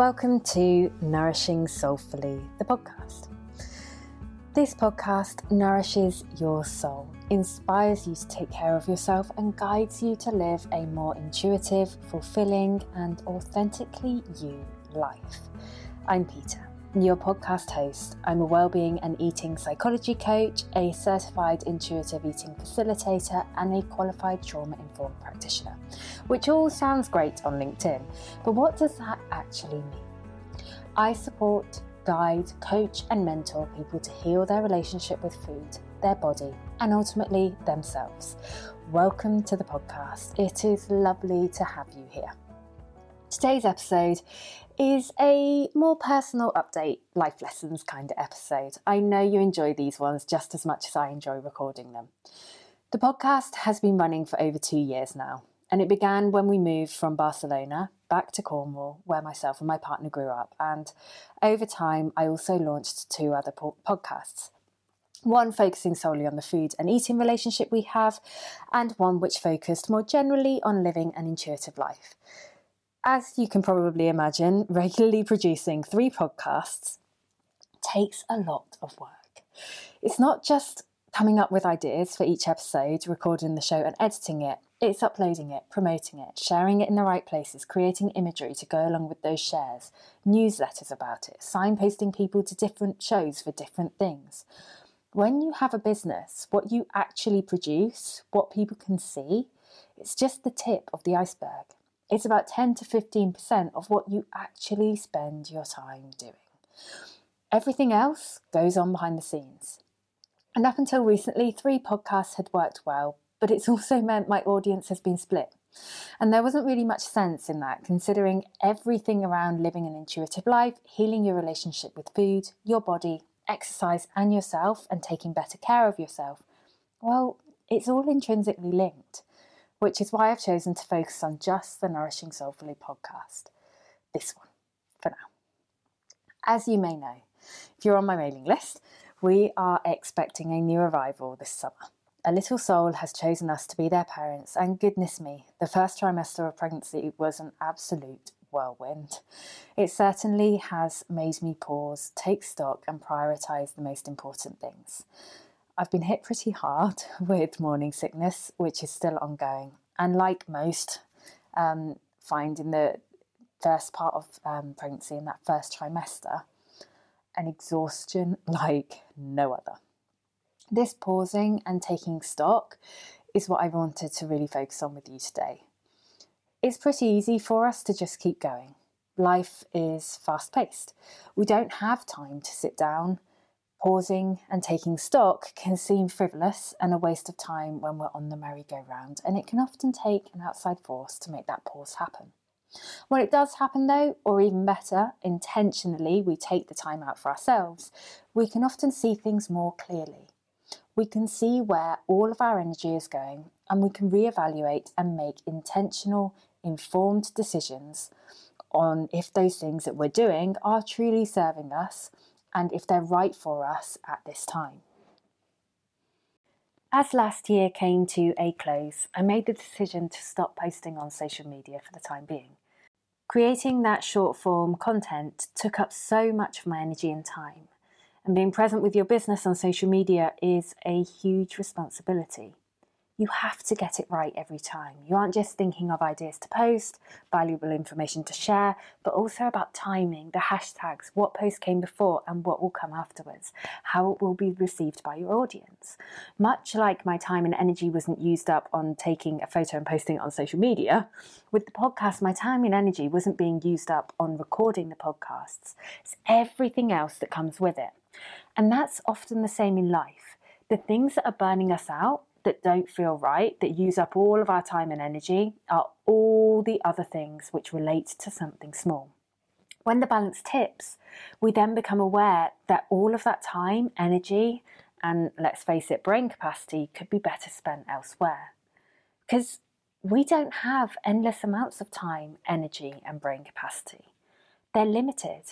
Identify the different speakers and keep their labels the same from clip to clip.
Speaker 1: welcome to Nourishing Soulfully, the podcast. This podcast nourishes your soul, inspires you to take care of yourself, and guides you to live a more intuitive, fulfilling, and authentically you life. I'm Peter your podcast host. I'm a wellbeing and eating psychology coach, a certified intuitive eating facilitator, and a qualified trauma informed practitioner, which all sounds great on LinkedIn. But what does that actually mean? I support, guide, coach, and mentor people to heal their relationship with food, their body, and ultimately themselves. Welcome to the podcast. It is lovely to have you here. Today's episode is a more personal update, life lessons kind of episode. I know you enjoy these ones just as much as I enjoy recording them. The podcast has been running for over two years now, and it began when we moved from Barcelona back to Cornwall, where myself and my partner grew up. And over time, I also launched two other po- podcasts one focusing solely on the food and eating relationship we have, and one which focused more generally on living an intuitive life. As you can probably imagine, regularly producing three podcasts takes a lot of work. It's not just coming up with ideas for each episode, recording the show and editing it, it's uploading it, promoting it, sharing it in the right places, creating imagery to go along with those shares, newsletters about it, signposting people to different shows for different things. When you have a business, what you actually produce, what people can see, it's just the tip of the iceberg. It's about 10 to 15% of what you actually spend your time doing. Everything else goes on behind the scenes. And up until recently, three podcasts had worked well, but it's also meant my audience has been split. And there wasn't really much sense in that, considering everything around living an intuitive life, healing your relationship with food, your body, exercise, and yourself, and taking better care of yourself. Well, it's all intrinsically linked which is why I've chosen to focus on just the Nourishing Soulfully podcast. This one, for now. As you may know, if you're on my mailing list, we are expecting a new arrival this summer. A little soul has chosen us to be their parents, and goodness me, the first trimester of pregnancy was an absolute whirlwind. It certainly has made me pause, take stock, and prioritise the most important things. I've been hit pretty hard with morning sickness, which is still ongoing. And like most, um, find in the first part of um, pregnancy, in that first trimester, an exhaustion like no other. This pausing and taking stock is what I wanted to really focus on with you today. It's pretty easy for us to just keep going. Life is fast paced. We don't have time to sit down Pausing and taking stock can seem frivolous and a waste of time when we're on the merry-go-round, and it can often take an outside force to make that pause happen. When it does happen, though, or even better, intentionally we take the time out for ourselves, we can often see things more clearly. We can see where all of our energy is going, and we can reevaluate and make intentional, informed decisions on if those things that we're doing are truly serving us and if they're right for us at this time. As last year came to a close, I made the decision to stop posting on social media for the time being. Creating that short form content took up so much of my energy and time, and being present with your business on social media is a huge responsibility you have to get it right every time. You aren't just thinking of ideas to post, valuable information to share, but also about timing, the hashtags, what post came before and what will come afterwards, how it will be received by your audience. Much like my time and energy wasn't used up on taking a photo and posting it on social media, with the podcast, my time and energy wasn't being used up on recording the podcasts. It's everything else that comes with it. And that's often the same in life. The things that are burning us out that don't feel right, that use up all of our time and energy, are all the other things which relate to something small. When the balance tips, we then become aware that all of that time, energy, and let's face it, brain capacity could be better spent elsewhere. Because we don't have endless amounts of time, energy, and brain capacity. They're limited.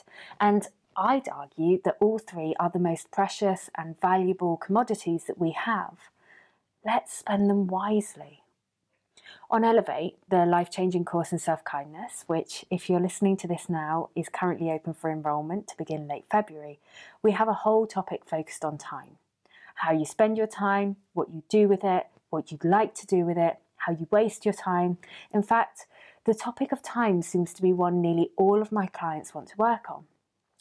Speaker 1: And I'd argue that all three are the most precious and valuable commodities that we have let's spend them wisely. On Elevate, the life changing course in self kindness, which, if you're listening to this now, is currently open for enrolment to begin late February, we have a whole topic focused on time. How you spend your time, what you do with it, what you'd like to do with it, how you waste your time. In fact, the topic of time seems to be one nearly all of my clients want to work on.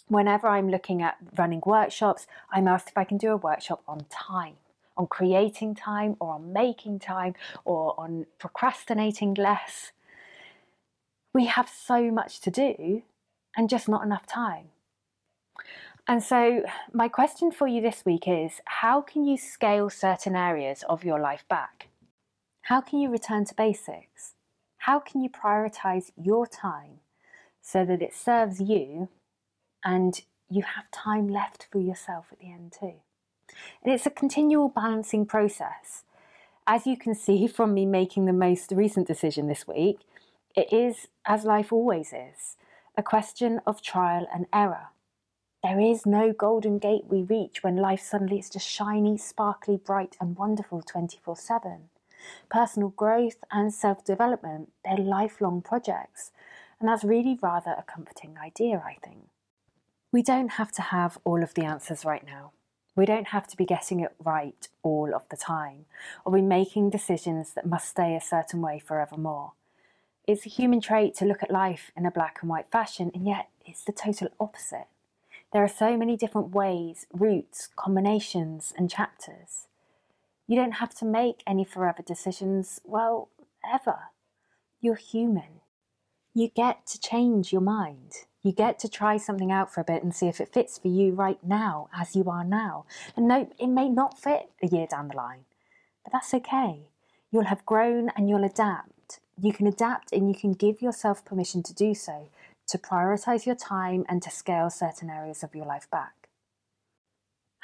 Speaker 1: Whenever I'm looking at running workshops, I'm asked if I can do a workshop on time on creating time or on making time or on procrastinating less. We have so much to do and just not enough time. And so, my question for you this week is how can you scale certain areas of your life back? How can you return to basics? How can you prioritize your time so that it serves you and you have time left for yourself at the end too? And it's a continual balancing process. As you can see from me making the most recent decision this week, it is, as life always is, a question of trial and error. There is no golden gate we reach when life suddenly is just shiny, sparkly, bright, and wonderful 24 7. Personal growth and self development, they're lifelong projects, and that's really rather a comforting idea, I think. We don't have to have all of the answers right now. We don't have to be getting it right all of the time, or be making decisions that must stay a certain way forevermore. It's a human trait to look at life in a black and white fashion, and yet it's the total opposite. There are so many different ways, routes, combinations, and chapters. You don't have to make any forever decisions, well, ever. You're human. You get to change your mind. You get to try something out for a bit and see if it fits for you right now, as you are now. And no, it may not fit a year down the line, but that's okay. You'll have grown and you'll adapt. You can adapt and you can give yourself permission to do so, to prioritize your time and to scale certain areas of your life back.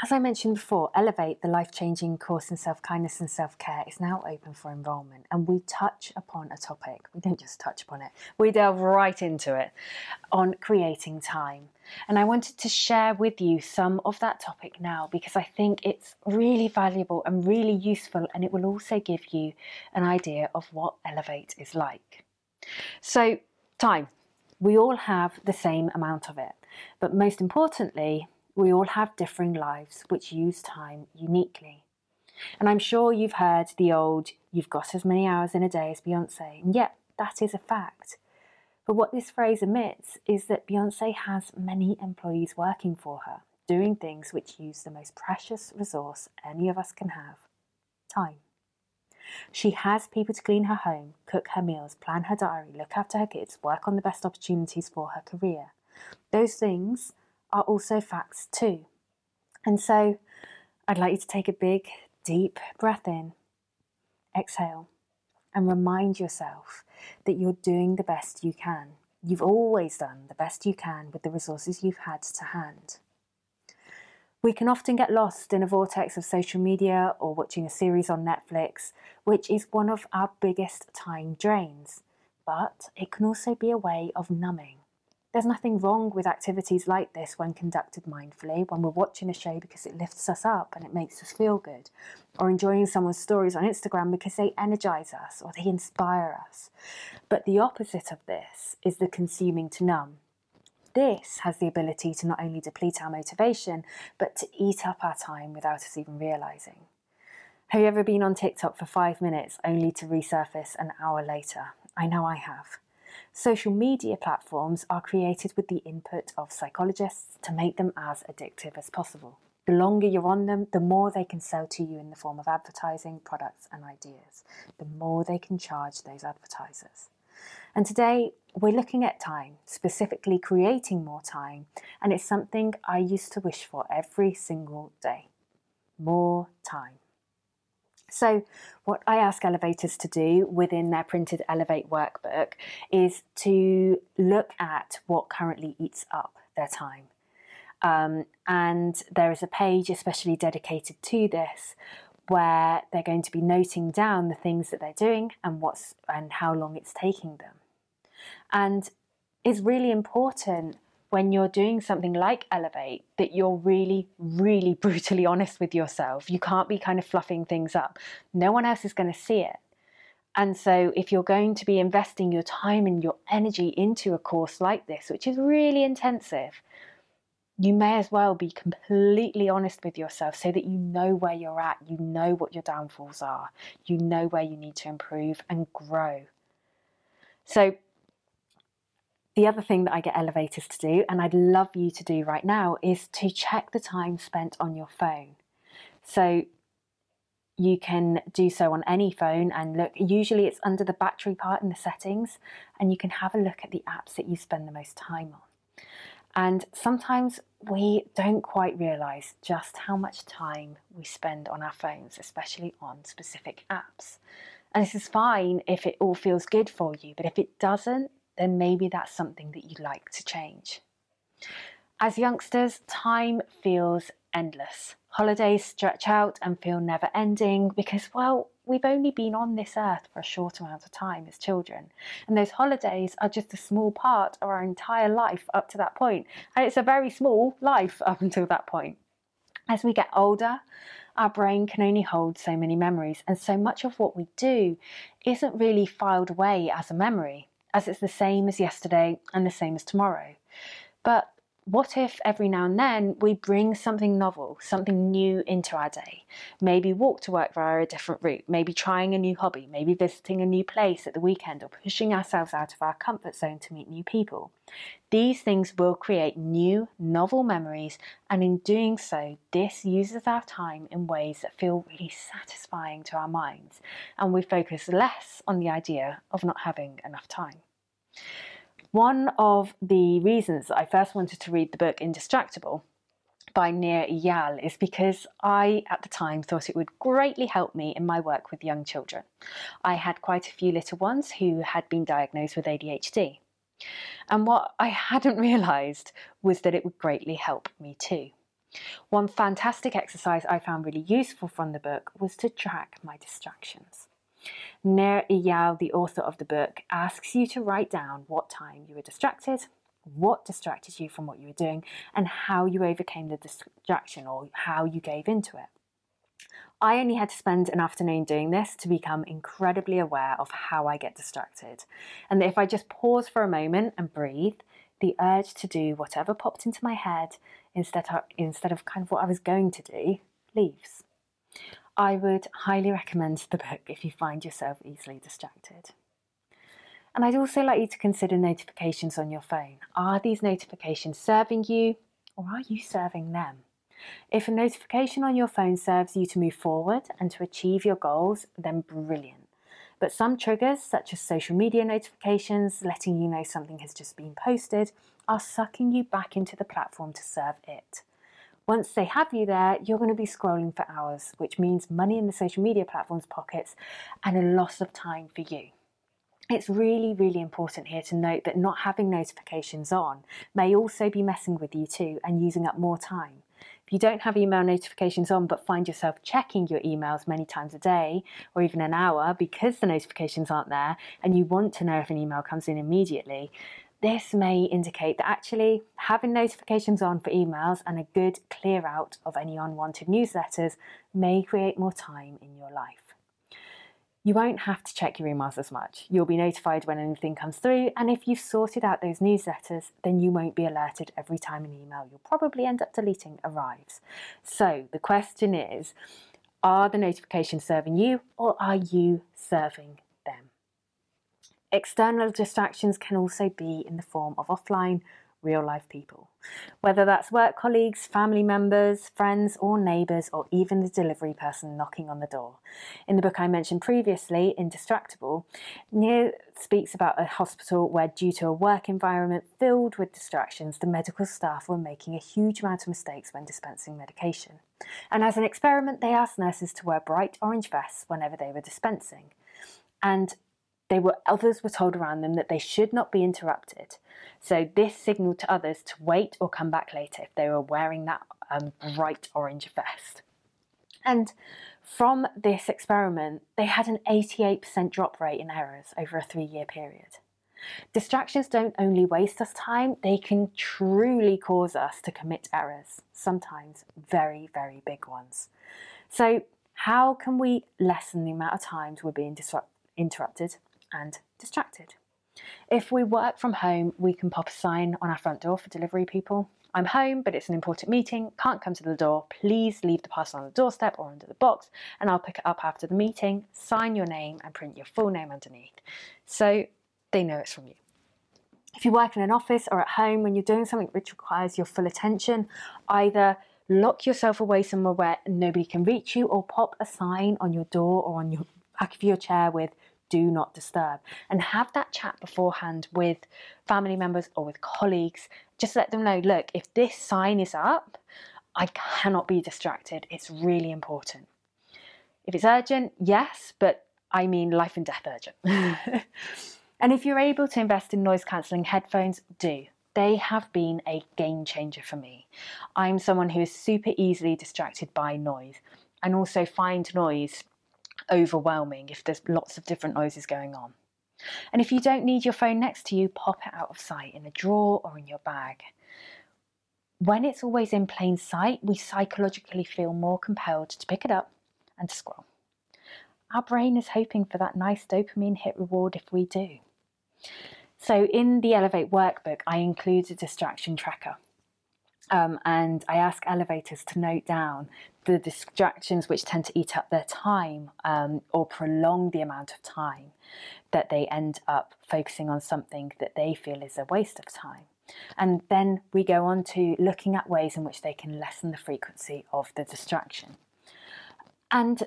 Speaker 1: As I mentioned before, Elevate, the life changing course in self kindness and self care, is now open for enrolment, and we touch upon a topic. We don't just touch upon it, we delve right into it on creating time. And I wanted to share with you some of that topic now because I think it's really valuable and really useful, and it will also give you an idea of what Elevate is like. So, time. We all have the same amount of it, but most importantly, we all have differing lives which use time uniquely. And I'm sure you've heard the old, you've got as many hours in a day as Beyonce, and yet that is a fact. But what this phrase omits is that Beyonce has many employees working for her, doing things which use the most precious resource any of us can have time. She has people to clean her home, cook her meals, plan her diary, look after her kids, work on the best opportunities for her career. Those things are also facts too. And so I'd like you to take a big, deep breath in, exhale, and remind yourself that you're doing the best you can. You've always done the best you can with the resources you've had to hand. We can often get lost in a vortex of social media or watching a series on Netflix, which is one of our biggest time drains. But it can also be a way of numbing. There's nothing wrong with activities like this when conducted mindfully, when we're watching a show because it lifts us up and it makes us feel good, or enjoying someone's stories on Instagram because they energize us or they inspire us. But the opposite of this is the consuming to numb. This has the ability to not only deplete our motivation, but to eat up our time without us even realizing. Have you ever been on TikTok for five minutes only to resurface an hour later? I know I have. Social media platforms are created with the input of psychologists to make them as addictive as possible. The longer you're on them, the more they can sell to you in the form of advertising, products, and ideas. The more they can charge those advertisers. And today, we're looking at time, specifically creating more time, and it's something I used to wish for every single day. More time. So, what I ask elevators to do within their printed Elevate workbook is to look at what currently eats up their time. Um, and there is a page especially dedicated to this where they're going to be noting down the things that they're doing and what's and how long it's taking them. And it's really important when you're doing something like Elevate that you're really, really brutally honest with yourself. You can't be kind of fluffing things up. No one else is going to see it. And so, if you're going to be investing your time and your energy into a course like this, which is really intensive, you may as well be completely honest with yourself so that you know where you're at, you know what your downfalls are, you know where you need to improve and grow. So, the other thing that I get elevators to do, and I'd love you to do right now, is to check the time spent on your phone. So, you can do so on any phone and look usually it's under the battery part in the settings and you can have a look at the apps that you spend the most time on and sometimes we don't quite realize just how much time we spend on our phones especially on specific apps and this is fine if it all feels good for you but if it doesn't then maybe that's something that you'd like to change as youngsters time feels endless Holidays stretch out and feel never ending because, well, we've only been on this earth for a short amount of time as children. And those holidays are just a small part of our entire life up to that point. And it's a very small life up until that point. As we get older, our brain can only hold so many memories, and so much of what we do isn't really filed away as a memory, as it's the same as yesterday and the same as tomorrow. But what if every now and then we bring something novel, something new into our day? Maybe walk to work via a different route, maybe trying a new hobby, maybe visiting a new place at the weekend, or pushing ourselves out of our comfort zone to meet new people. These things will create new, novel memories, and in doing so, this uses our time in ways that feel really satisfying to our minds, and we focus less on the idea of not having enough time. One of the reasons I first wanted to read the book Indistractable by Nir Eyal is because I, at the time, thought it would greatly help me in my work with young children. I had quite a few little ones who had been diagnosed with ADHD. And what I hadn't realised was that it would greatly help me too. One fantastic exercise I found really useful from the book was to track my distractions. Nir Eyal, the author of the book, asks you to write down what time you were distracted, what distracted you from what you were doing, and how you overcame the distraction or how you gave into it. I only had to spend an afternoon doing this to become incredibly aware of how I get distracted. And that if I just pause for a moment and breathe, the urge to do whatever popped into my head instead of, instead of kind of what I was going to do leaves. I would highly recommend the book if you find yourself easily distracted. And I'd also like you to consider notifications on your phone. Are these notifications serving you or are you serving them? If a notification on your phone serves you to move forward and to achieve your goals, then brilliant. But some triggers, such as social media notifications, letting you know something has just been posted, are sucking you back into the platform to serve it. Once they have you there, you're going to be scrolling for hours, which means money in the social media platforms' pockets and a loss of time for you. It's really, really important here to note that not having notifications on may also be messing with you too and using up more time. If you don't have email notifications on but find yourself checking your emails many times a day or even an hour because the notifications aren't there and you want to know if an email comes in immediately, this may indicate that actually having notifications on for emails and a good clear out of any unwanted newsletters may create more time in your life. You won't have to check your emails as much. You'll be notified when anything comes through, and if you've sorted out those newsletters, then you won't be alerted every time an email you'll probably end up deleting arrives. So the question is are the notifications serving you, or are you serving External distractions can also be in the form of offline, real life people, whether that's work colleagues, family members, friends, or neighbours, or even the delivery person knocking on the door. In the book I mentioned previously, Indistractable, Nir speaks about a hospital where, due to a work environment filled with distractions, the medical staff were making a huge amount of mistakes when dispensing medication. And as an experiment, they asked nurses to wear bright orange vests whenever they were dispensing. And they were others were told around them that they should not be interrupted. So this signaled to others to wait or come back later if they were wearing that um, bright orange vest. And from this experiment, they had an 88% drop rate in errors over a three year period. Distractions don't only waste us time, they can truly cause us to commit errors, sometimes very, very big ones. So, how can we lessen the amount of times we're being disrupted? interrupted and distracted. If we work from home, we can pop a sign on our front door for delivery people. I'm home, but it's an important meeting, can't come to the door. Please leave the parcel on the doorstep or under the box, and I'll pick it up after the meeting, sign your name, and print your full name underneath. So they know it's from you. If you work in an office or at home, when you're doing something which requires your full attention, either lock yourself away somewhere where nobody can reach you, or pop a sign on your door or on your back of your chair with do not disturb and have that chat beforehand with family members or with colleagues. Just let them know look, if this sign is up, I cannot be distracted. It's really important. If it's urgent, yes, but I mean life and death urgent. and if you're able to invest in noise cancelling headphones, do. They have been a game changer for me. I'm someone who is super easily distracted by noise and also find noise overwhelming if there's lots of different noises going on. And if you don't need your phone next to you, pop it out of sight in a drawer or in your bag. When it's always in plain sight, we psychologically feel more compelled to pick it up and to scroll. Our brain is hoping for that nice dopamine hit reward if we do. So, in the Elevate workbook, I include a distraction tracker. Um, and I ask elevators to note down the distractions which tend to eat up their time um, or prolong the amount of time that they end up focusing on something that they feel is a waste of time. And then we go on to looking at ways in which they can lessen the frequency of the distraction. And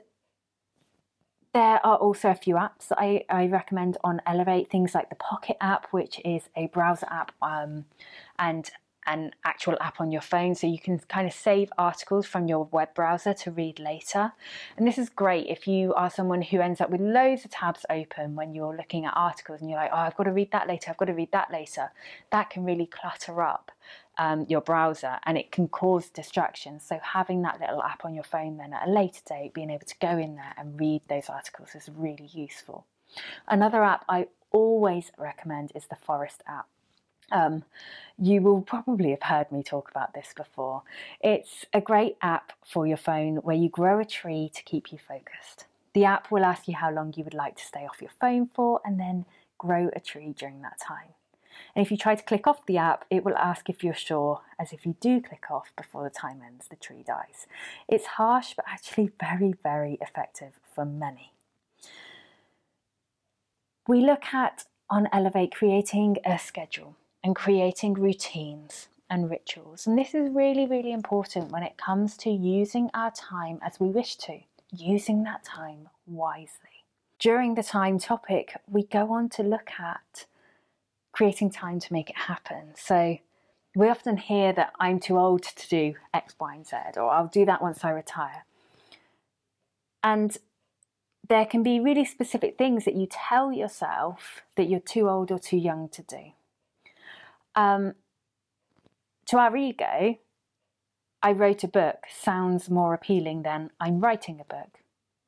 Speaker 1: there are also a few apps that I, I recommend on Elevate, things like the Pocket app, which is a browser app um, and an actual app on your phone so you can kind of save articles from your web browser to read later. And this is great if you are someone who ends up with loads of tabs open when you're looking at articles and you're like, oh, I've got to read that later, I've got to read that later. That can really clutter up um, your browser and it can cause distractions. So, having that little app on your phone then at a later date, being able to go in there and read those articles is really useful. Another app I always recommend is the Forest app. Um, you will probably have heard me talk about this before. It's a great app for your phone where you grow a tree to keep you focused. The app will ask you how long you would like to stay off your phone for and then grow a tree during that time. And if you try to click off the app, it will ask if you're sure, as if you do click off before the time ends, the tree dies. It's harsh, but actually very, very effective for many. We look at on Elevate creating a schedule and creating routines and rituals. And this is really, really important when it comes to using our time as we wish to, using that time wisely. During the time topic, we go on to look at creating time to make it happen. So we often hear that I'm too old to do X, Y, and Z, or I'll do that once I retire. And there can be really specific things that you tell yourself that you're too old or too young to do. Um, to our ego, I wrote a book sounds more appealing than I'm writing a book.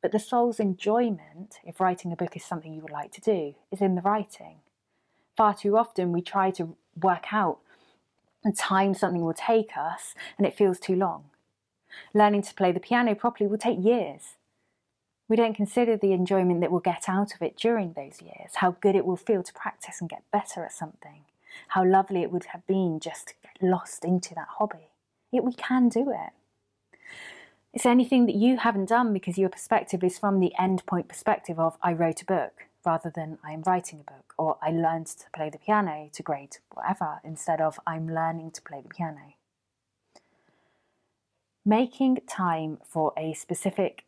Speaker 1: But the soul's enjoyment, if writing a book is something you would like to do, is in the writing. Far too often we try to work out the time something will take us and it feels too long. Learning to play the piano properly will take years. We don't consider the enjoyment that we'll get out of it during those years, how good it will feel to practice and get better at something how lovely it would have been just to get lost into that hobby. Yet we can do it. It's anything that you haven't done because your perspective is from the end point perspective of I wrote a book rather than I am writing a book or I learned to play the piano to grade whatever instead of I'm learning to play the piano. Making time for a specific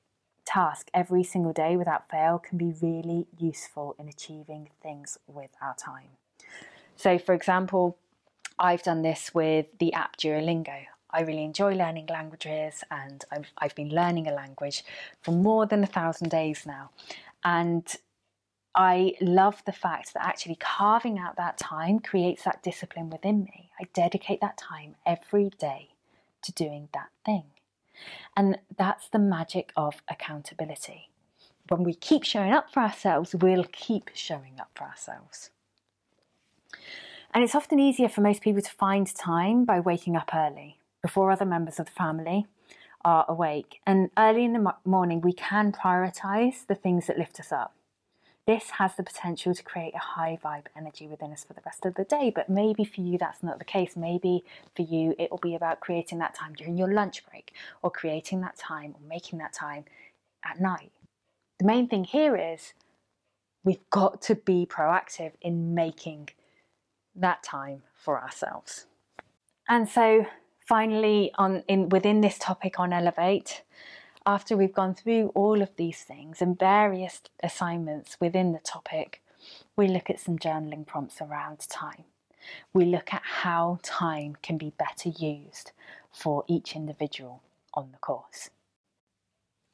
Speaker 1: task every single day without fail can be really useful in achieving things with our time. So, for example, I've done this with the app Duolingo. I really enjoy learning languages and I've, I've been learning a language for more than a thousand days now. And I love the fact that actually carving out that time creates that discipline within me. I dedicate that time every day to doing that thing. And that's the magic of accountability. When we keep showing up for ourselves, we'll keep showing up for ourselves. And it's often easier for most people to find time by waking up early, before other members of the family are awake. And early in the morning, we can prioritise the things that lift us up. this has the potential to create a high vibe energy within us for the rest of the day. But maybe for you, that's not the case. Maybe for you, it will be about creating that time during your lunch break or creating that time or making that time at night. The main thing here is we've got to be proactive in making that time for ourselves. And so finally on in within this topic on elevate after we've gone through all of these things and various assignments within the topic we look at some journaling prompts around time. We look at how time can be better used for each individual on the course.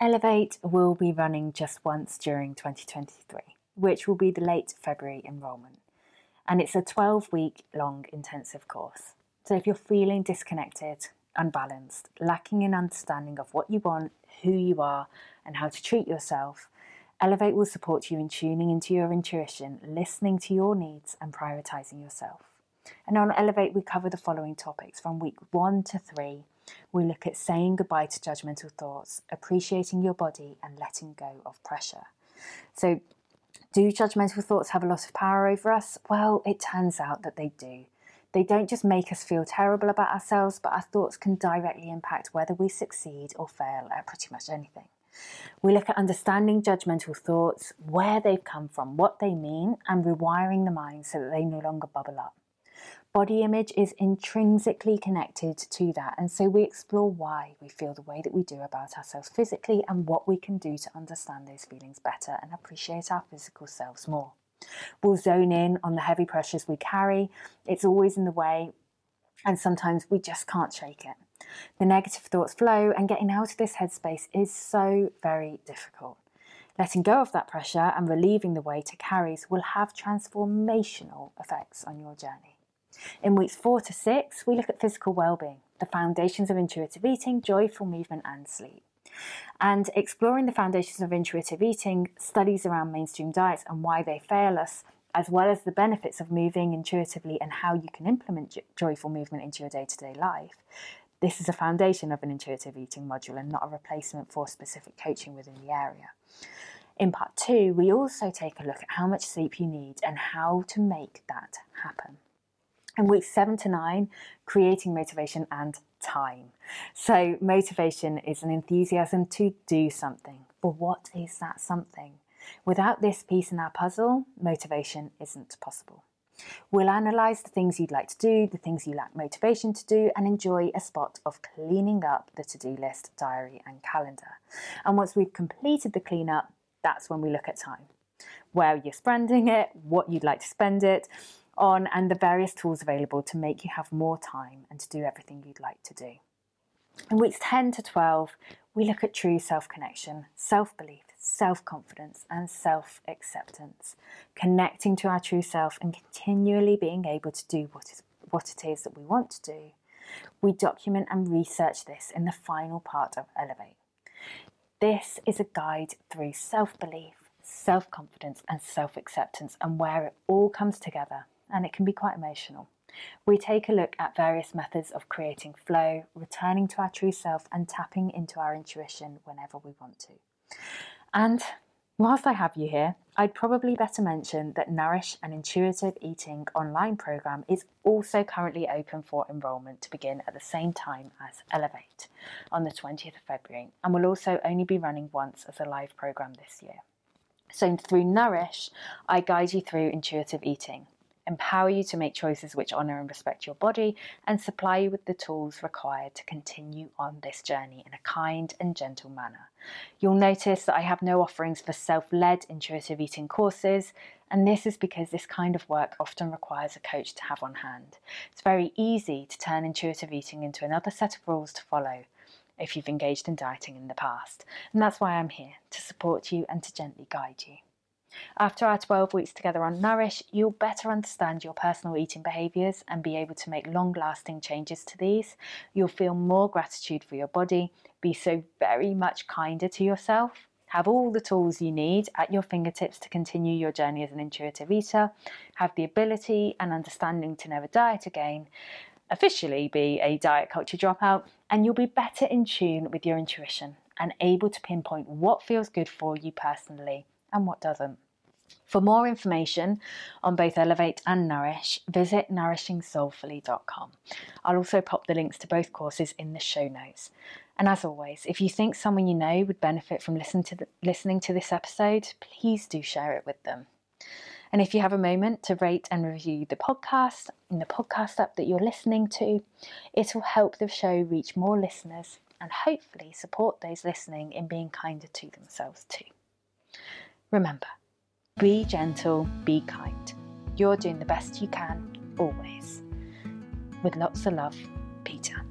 Speaker 1: Elevate will be running just once during 2023 which will be the late february enrolment and it's a 12 week long intensive course so if you're feeling disconnected, unbalanced, lacking in understanding of what you want, who you are, and how to treat yourself, Elevate will support you in tuning into your intuition, listening to your needs, and prioritizing yourself. And on Elevate, we cover the following topics from week one to three. We look at saying goodbye to judgmental thoughts, appreciating your body, and letting go of pressure. So, do judgmental thoughts have a lot of power over us? Well, it turns out that they do. They don't just make us feel terrible about ourselves, but our thoughts can directly impact whether we succeed or fail at pretty much anything. We look at understanding judgmental thoughts, where they've come from, what they mean, and rewiring the mind so that they no longer bubble up. Body image is intrinsically connected to that, and so we explore why we feel the way that we do about ourselves physically and what we can do to understand those feelings better and appreciate our physical selves more. We'll zone in on the heavy pressures we carry. It's always in the way, and sometimes we just can't shake it. The negative thoughts flow, and getting out of this headspace is so very difficult. Letting go of that pressure and relieving the weight it carries will have transformational effects on your journey. In weeks four to six, we look at physical well-being, the foundations of intuitive eating, joyful movement, and sleep and exploring the foundations of intuitive eating, studies around mainstream diets and why they fail us, as well as the benefits of moving intuitively and how you can implement joyful movement into your day to day life. This is a foundation of an intuitive eating module and not a replacement for specific coaching within the area. In part two, we also take a look at how much sleep you need and how to make that happen. In weeks seven to nine, creating motivation and time. So, motivation is an enthusiasm to do something. But what is that something? Without this piece in our puzzle, motivation isn't possible. We'll analyse the things you'd like to do, the things you lack motivation to do, and enjoy a spot of cleaning up the to do list, diary, and calendar. And once we've completed the cleanup, that's when we look at time. Where you're spending it, what you'd like to spend it, on and the various tools available to make you have more time and to do everything you'd like to do. In weeks 10 to 12, we look at true self connection, self belief, self confidence, and self acceptance, connecting to our true self and continually being able to do what, is, what it is that we want to do. We document and research this in the final part of Elevate. This is a guide through self belief, self confidence, and self acceptance, and where it all comes together and it can be quite emotional. We take a look at various methods of creating flow, returning to our true self, and tapping into our intuition whenever we want to. And whilst I have you here, I'd probably better mention that Nourish an Intuitive Eating online program is also currently open for enrolment to begin at the same time as Elevate on the 20th of February and will also only be running once as a live program this year. So, through Nourish, I guide you through intuitive eating empower you to make choices which honour and respect your body, and supply you with the tools required to continue on this journey in a kind and gentle manner. You'll notice that I have no offerings for self led intuitive eating courses, and this is because this kind of work often requires a coach to have on hand. It's very easy to turn intuitive eating into another set of rules to follow if you've engaged in dieting in the past, and that's why I'm here to support you and to gently guide you. After our 12 weeks together on Nourish, you'll better understand your personal eating behaviours and be able to make long lasting changes to these. You'll feel more gratitude for your body, be so very much kinder to yourself, have all the tools you need at your fingertips to continue your journey as an intuitive eater, have the ability and understanding to never diet again, officially be a diet culture dropout, and you'll be better in tune with your intuition and able to pinpoint what feels good for you personally and what doesn't. For more information on both Elevate and Nourish, visit nourishingsoulfully.com. I'll also pop the links to both courses in the show notes. And as always, if you think someone you know would benefit from listen to the, listening to this episode, please do share it with them. And if you have a moment to rate and review the podcast in the podcast app that you're listening to, it will help the show reach more listeners and hopefully support those listening in being kinder to themselves too. Remember, be gentle, be kind. You're doing the best you can, always. With lots of love, Peter.